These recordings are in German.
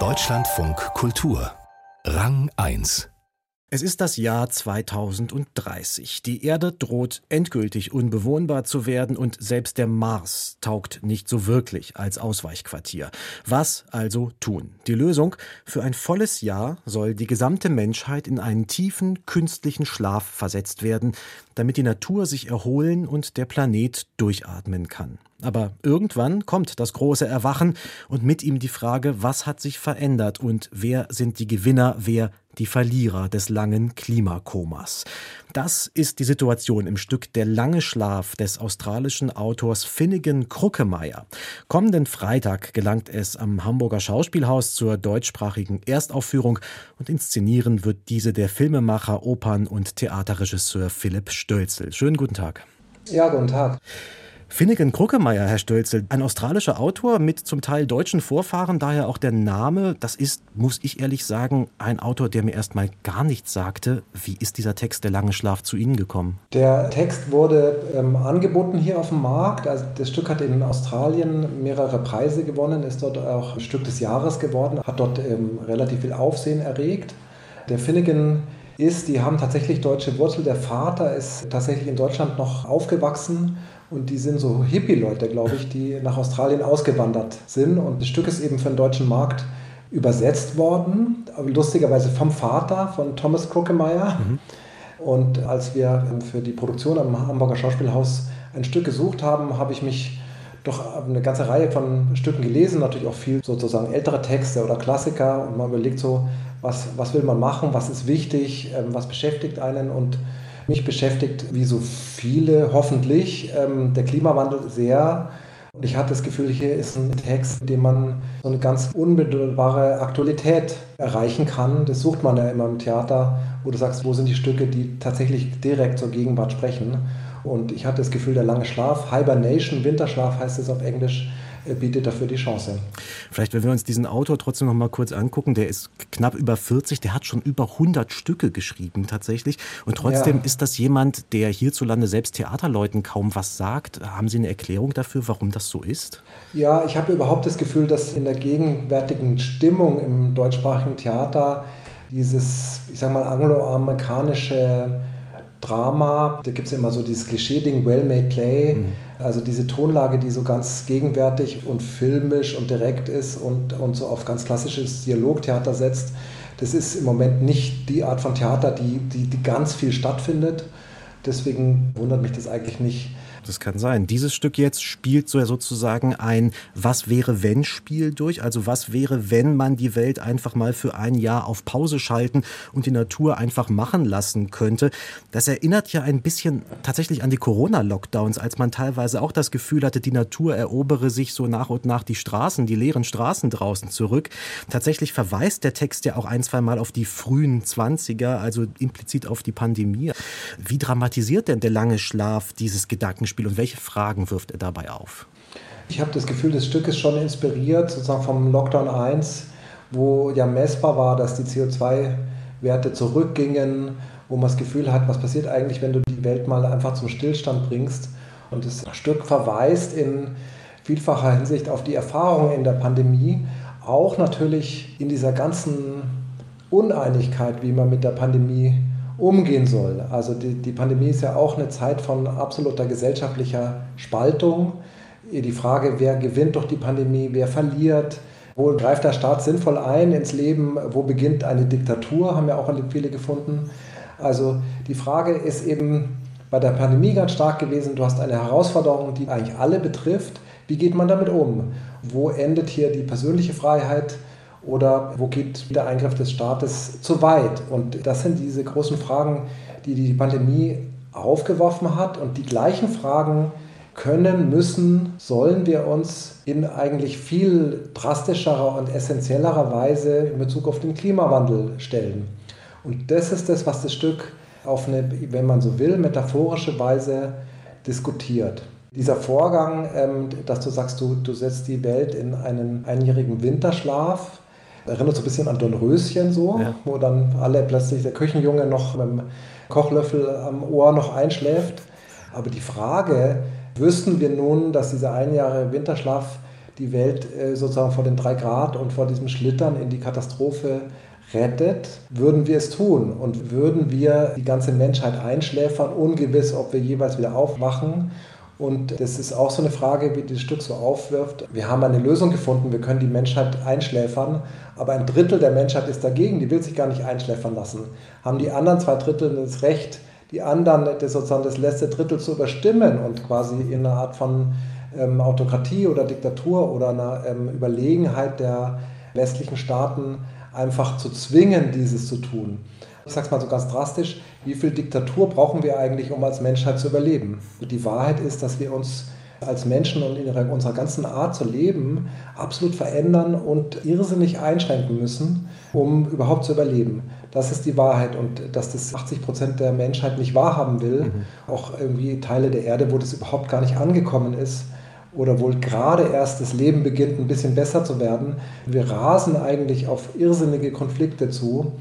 Deutschlandfunk Kultur. Rang 1 es ist das Jahr 2030. Die Erde droht endgültig unbewohnbar zu werden und selbst der Mars taugt nicht so wirklich als Ausweichquartier. Was also tun? Die Lösung? Für ein volles Jahr soll die gesamte Menschheit in einen tiefen künstlichen Schlaf versetzt werden, damit die Natur sich erholen und der Planet durchatmen kann. Aber irgendwann kommt das große Erwachen und mit ihm die Frage, was hat sich verändert und wer sind die Gewinner, wer die Verlierer des langen Klimakomas. Das ist die Situation im Stück Der lange Schlaf des australischen Autors Finnegan Kruckemeyer. Kommenden Freitag gelangt es am Hamburger Schauspielhaus zur deutschsprachigen Erstaufführung und inszenieren wird diese der Filmemacher, Opern- und Theaterregisseur Philipp Stölzel. Schönen guten Tag. Ja, guten Tag. Finnegan Kruckemeyer, Herr Stölzel, ein australischer Autor mit zum Teil deutschen Vorfahren, daher auch der Name. Das ist, muss ich ehrlich sagen, ein Autor, der mir erstmal gar nichts sagte. Wie ist dieser Text Der lange Schlaf zu Ihnen gekommen? Der Text wurde ähm, angeboten hier auf dem Markt. Also das Stück hat in Australien mehrere Preise gewonnen, ist dort auch Stück des Jahres geworden, hat dort ähm, relativ viel Aufsehen erregt. Der Finnegan ist, die haben tatsächlich deutsche Wurzel. Der Vater ist tatsächlich in Deutschland noch aufgewachsen und die sind so Hippie-Leute, glaube ich, die nach Australien ausgewandert sind. Und das Stück ist eben für den deutschen Markt übersetzt worden, lustigerweise vom Vater, von Thomas Krockemeyer. Mhm. Und als wir für die Produktion am Hamburger Schauspielhaus ein Stück gesucht haben, habe ich mich doch eine ganze Reihe von Stücken gelesen, natürlich auch viel sozusagen ältere Texte oder Klassiker. Und man überlegt so, was, was will man machen, was ist wichtig, ähm, was beschäftigt einen. Und mich beschäftigt, wie so viele hoffentlich, ähm, der Klimawandel sehr. Und ich hatte das Gefühl, hier ist ein Text, mit dem man so eine ganz unmittelbare Aktualität erreichen kann. Das sucht man ja immer im Theater, wo du sagst, wo sind die Stücke, die tatsächlich direkt zur Gegenwart sprechen. Und ich hatte das Gefühl, der lange Schlaf, Hibernation, Winterschlaf heißt es auf Englisch, bietet dafür die Chance. Vielleicht, wenn wir uns diesen Autor trotzdem noch mal kurz angucken, der ist knapp über 40, der hat schon über 100 Stücke geschrieben tatsächlich. Und trotzdem ja. ist das jemand, der hierzulande selbst Theaterleuten kaum was sagt. Haben Sie eine Erklärung dafür, warum das so ist? Ja, ich habe überhaupt das Gefühl, dass in der gegenwärtigen Stimmung im deutschsprachigen Theater dieses, ich sage mal, angloamerikanische Drama, da gibt es immer so dieses Klischee-Ding, well-made play, mhm. also diese Tonlage, die so ganz gegenwärtig und filmisch und direkt ist und, und so auf ganz klassisches Dialogtheater setzt. Das ist im Moment nicht die Art von Theater, die, die, die ganz viel stattfindet. Deswegen wundert mich das eigentlich nicht, das kann sein. Dieses Stück jetzt spielt so sozusagen ein Was wäre wenn Spiel durch. Also was wäre, wenn man die Welt einfach mal für ein Jahr auf Pause schalten und die Natur einfach machen lassen könnte. Das erinnert ja ein bisschen tatsächlich an die Corona-Lockdowns, als man teilweise auch das Gefühl hatte, die Natur erobere sich so nach und nach die Straßen, die leeren Straßen draußen zurück. Tatsächlich verweist der Text ja auch ein, zwei Mal auf die frühen Zwanziger, also implizit auf die Pandemie. Wie dramatisiert denn der lange Schlaf dieses Gedankenspiel? Beispiel und welche Fragen wirft er dabei auf? Ich habe das Gefühl, das Stück ist schon inspiriert, sozusagen vom Lockdown 1, wo ja messbar war, dass die CO2-Werte zurückgingen, wo man das Gefühl hat, was passiert eigentlich, wenn du die Welt mal einfach zum Stillstand bringst. Und das Stück verweist in vielfacher Hinsicht auf die Erfahrungen in der Pandemie, auch natürlich in dieser ganzen Uneinigkeit, wie man mit der Pandemie umgehen soll. Also die, die Pandemie ist ja auch eine Zeit von absoluter gesellschaftlicher Spaltung. Die Frage, wer gewinnt durch die Pandemie, wer verliert, wo greift der Staat sinnvoll ein ins Leben, wo beginnt eine Diktatur, haben ja auch viele gefunden. Also die Frage ist eben bei der Pandemie ganz stark gewesen, du hast eine Herausforderung, die eigentlich alle betrifft. Wie geht man damit um? Wo endet hier die persönliche Freiheit? Oder wo geht der Eingriff des Staates zu weit? Und das sind diese großen Fragen, die die Pandemie aufgeworfen hat. Und die gleichen Fragen können, müssen, sollen wir uns in eigentlich viel drastischerer und essentiellerer Weise in Bezug auf den Klimawandel stellen. Und das ist das, was das Stück auf eine, wenn man so will, metaphorische Weise diskutiert. Dieser Vorgang, ähm, dass du sagst, du, du setzt die Welt in einen einjährigen Winterschlaf, Erinnert so ein bisschen an Dornröschen so, ja. wo dann alle plötzlich der Küchenjunge noch mit dem Kochlöffel am Ohr noch einschläft. Aber die Frage, wüssten wir nun, dass dieser ein Jahre Winterschlaf die Welt äh, sozusagen vor den drei Grad und vor diesem Schlittern in die Katastrophe rettet, würden wir es tun und würden wir die ganze Menschheit einschläfern, ungewiss, ob wir jeweils wieder aufwachen. Und das ist auch so eine Frage, wie das Stück so aufwirft. Wir haben eine Lösung gefunden, wir können die Menschheit einschläfern, aber ein Drittel der Menschheit ist dagegen, die will sich gar nicht einschläfern lassen. Haben die anderen zwei Drittel das Recht, die anderen das sozusagen das letzte Drittel zu überstimmen und quasi in einer Art von ähm, Autokratie oder Diktatur oder einer ähm, Überlegenheit der westlichen Staaten einfach zu zwingen, dieses zu tun. Ich sage es mal so ganz drastisch, wie viel Diktatur brauchen wir eigentlich, um als Menschheit zu überleben? Die Wahrheit ist, dass wir uns als Menschen und in unserer ganzen Art zu leben absolut verändern und irrsinnig einschränken müssen, um überhaupt zu überleben. Das ist die Wahrheit und dass das 80 Prozent der Menschheit nicht wahrhaben will, mhm. auch irgendwie Teile der Erde, wo das überhaupt gar nicht angekommen ist, oder wohl gerade erst das Leben beginnt, ein bisschen besser zu werden. Wir rasen eigentlich auf irrsinnige Konflikte zu.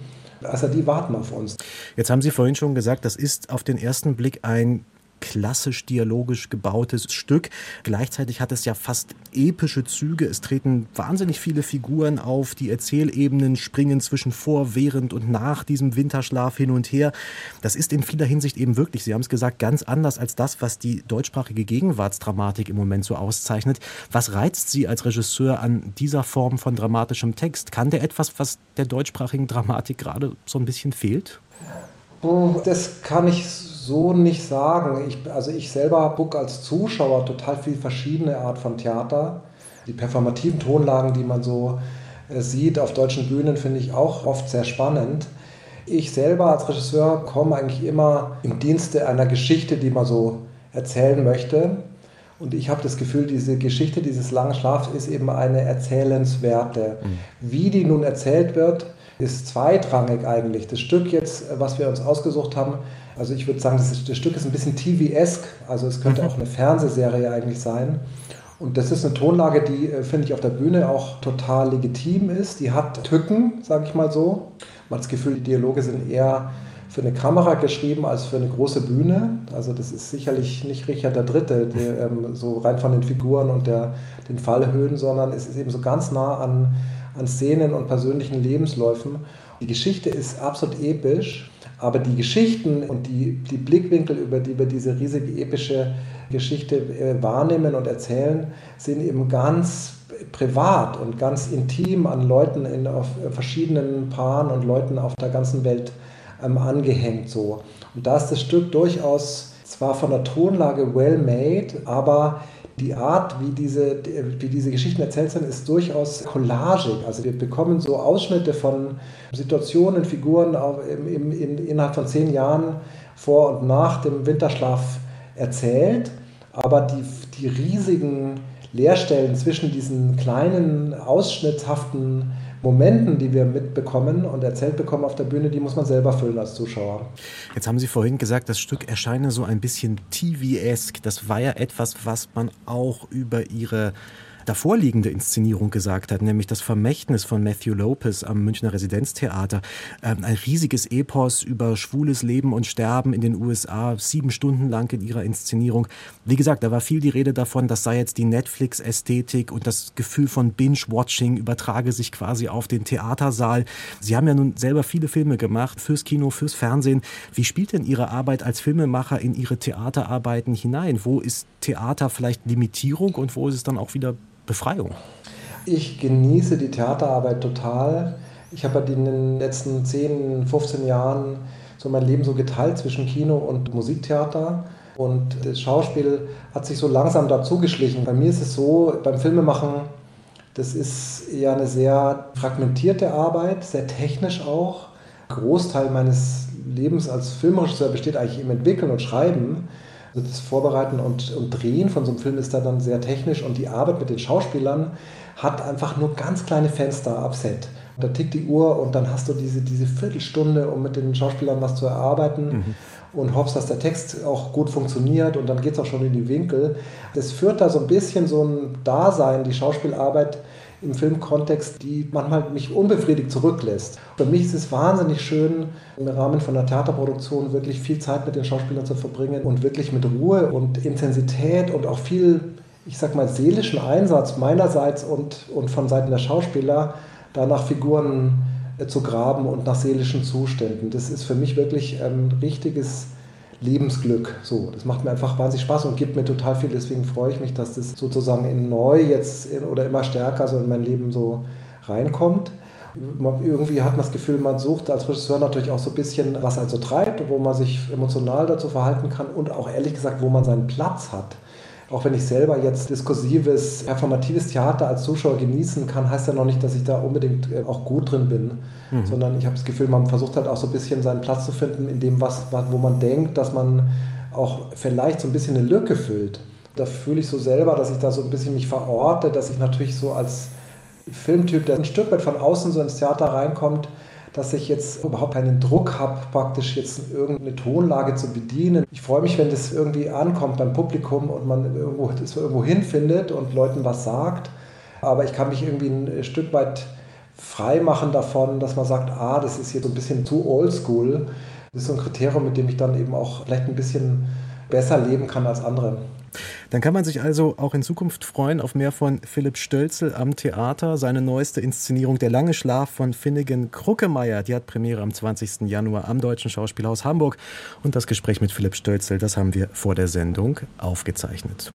Also die warten auf uns. Jetzt haben Sie vorhin schon gesagt, das ist auf den ersten Blick ein klassisch dialogisch gebautes Stück. Gleichzeitig hat es ja fast epische Züge. Es treten wahnsinnig viele Figuren auf. Die Erzählebenen springen zwischen vor, während und nach diesem Winterschlaf hin und her. Das ist in vieler Hinsicht eben wirklich, Sie haben es gesagt, ganz anders als das, was die deutschsprachige Gegenwartsdramatik im Moment so auszeichnet. Was reizt Sie als Regisseur an dieser Form von dramatischem Text? Kann der etwas, was der deutschsprachigen Dramatik gerade so ein bisschen fehlt? Das kann ich so nicht sagen. Ich, also ich selber gucke als Zuschauer total viel verschiedene Art von Theater. Die performativen Tonlagen, die man so äh, sieht auf deutschen Bühnen, finde ich auch oft sehr spannend. Ich selber als Regisseur komme eigentlich immer im Dienste einer Geschichte, die man so erzählen möchte. Und ich habe das Gefühl, diese Geschichte dieses langen Schlafs ist eben eine erzählenswerte. Mhm. Wie die nun erzählt wird, ist zweitrangig eigentlich. Das Stück jetzt, was wir uns ausgesucht haben, also ich würde sagen, das, ist, das Stück ist ein bisschen TV-esk, also es könnte mhm. auch eine Fernsehserie eigentlich sein. Und das ist eine Tonlage, die, äh, finde ich, auf der Bühne auch total legitim ist. Die hat Tücken, sage ich mal so. Man hat das Gefühl, die Dialoge sind eher für eine Kamera geschrieben als für eine große Bühne. Also das ist sicherlich nicht Richard der Dritte, der, ähm, so rein von den Figuren und der, den Fallhöhen, sondern es ist eben so ganz nah an, an Szenen und persönlichen Lebensläufen. Die Geschichte ist absolut episch aber die Geschichten und die, die Blickwinkel, über die wir diese riesige epische Geschichte äh, wahrnehmen und erzählen, sind eben ganz privat und ganz intim an Leuten in auf verschiedenen Paaren und Leuten auf der ganzen Welt ähm, angehängt. So. Und da ist das Stück durchaus zwar von der Tonlage well made, aber die Art, wie diese, wie diese Geschichten erzählt sind, ist durchaus collagig. Also wir bekommen so Ausschnitte von Situationen, Figuren im, im, innerhalb von zehn Jahren vor und nach dem Winterschlaf erzählt, aber die, die riesigen Leerstellen zwischen diesen kleinen, ausschnittshaften Momenten, die wir mitbekommen und erzählt bekommen auf der Bühne, die muss man selber füllen als Zuschauer. Jetzt haben Sie vorhin gesagt, das Stück erscheine so ein bisschen TV-esk. Das war ja etwas, was man auch über Ihre davorliegende Inszenierung gesagt hat, nämlich das Vermächtnis von Matthew Lopez am Münchner Residenztheater. Ähm, ein riesiges Epos über schwules Leben und Sterben in den USA, sieben Stunden lang in ihrer Inszenierung. Wie gesagt, da war viel die Rede davon, das sei jetzt die Netflix-Ästhetik und das Gefühl von Binge-Watching übertrage sich quasi auf den Theatersaal. Sie haben ja nun selber viele Filme gemacht, fürs Kino, fürs Fernsehen. Wie spielt denn Ihre Arbeit als Filmemacher in Ihre Theaterarbeiten hinein? Wo ist Theater vielleicht Limitierung und wo ist es dann auch wieder Befreiung? Ich genieße die Theaterarbeit total. Ich habe in den letzten 10, 15 Jahren so mein Leben so geteilt zwischen Kino und Musiktheater. Und das Schauspiel hat sich so langsam dazu geschlichen. Bei mir ist es so, beim Filmemachen, das ist ja eine sehr fragmentierte Arbeit, sehr technisch auch. Ein Großteil meines Lebens als Filmregisseur besteht eigentlich im Entwickeln und Schreiben. Also das Vorbereiten und, und Drehen von so einem Film ist da dann sehr technisch und die Arbeit mit den Schauspielern hat einfach nur ganz kleine Fenster ab Set. Da tickt die Uhr und dann hast du diese, diese Viertelstunde, um mit den Schauspielern was zu erarbeiten. Mhm und hoffst, dass der Text auch gut funktioniert und dann geht es auch schon in die Winkel. Das führt da so ein bisschen so ein Dasein, die Schauspielarbeit im Filmkontext, die manchmal mich unbefriedigt zurücklässt. Für mich ist es wahnsinnig schön, im Rahmen von einer Theaterproduktion wirklich viel Zeit mit den Schauspielern zu verbringen und wirklich mit Ruhe und Intensität und auch viel ich sag mal, seelischen Einsatz meinerseits und, und von Seiten der Schauspieler, da nach Figuren äh, zu graben und nach seelischen Zuständen. Das ist für mich wirklich ein richtiges Lebensglück. So, das macht mir einfach wahnsinnig Spaß und gibt mir total viel. Deswegen freue ich mich, dass das sozusagen in neu jetzt in, oder immer stärker so in mein Leben so reinkommt. Man, irgendwie hat man das Gefühl, man sucht als Regisseur natürlich auch so ein bisschen, was also treibt, wo man sich emotional dazu verhalten kann und auch ehrlich gesagt, wo man seinen Platz hat. Auch wenn ich selber jetzt diskursives, performatives Theater als Zuschauer genießen kann, heißt ja noch nicht, dass ich da unbedingt äh, auch gut drin bin, mhm. sondern ich habe das Gefühl, man versucht halt auch so ein bisschen seinen Platz zu finden in dem, was, wo man denkt, dass man auch vielleicht so ein bisschen eine Lücke füllt. Da fühle ich so selber, dass ich da so ein bisschen mich verorte, dass ich natürlich so als Filmtyp, der ein Stück weit von außen so ins Theater reinkommt, dass ich jetzt überhaupt keinen Druck habe, praktisch jetzt irgendeine Tonlage zu bedienen. Ich freue mich, wenn das irgendwie ankommt beim Publikum und man irgendwo, das irgendwo hinfindet und Leuten was sagt. Aber ich kann mich irgendwie ein Stück weit frei machen davon, dass man sagt, ah, das ist jetzt so ein bisschen zu oldschool. Das ist so ein Kriterium, mit dem ich dann eben auch vielleicht ein bisschen besser leben kann als andere. Dann kann man sich also auch in Zukunft freuen auf mehr von Philipp Stölzel am Theater. Seine neueste Inszenierung Der lange Schlaf von Finnegan Kruckemeyer, die hat Premiere am 20. Januar am Deutschen Schauspielhaus Hamburg. Und das Gespräch mit Philipp Stölzel, das haben wir vor der Sendung aufgezeichnet.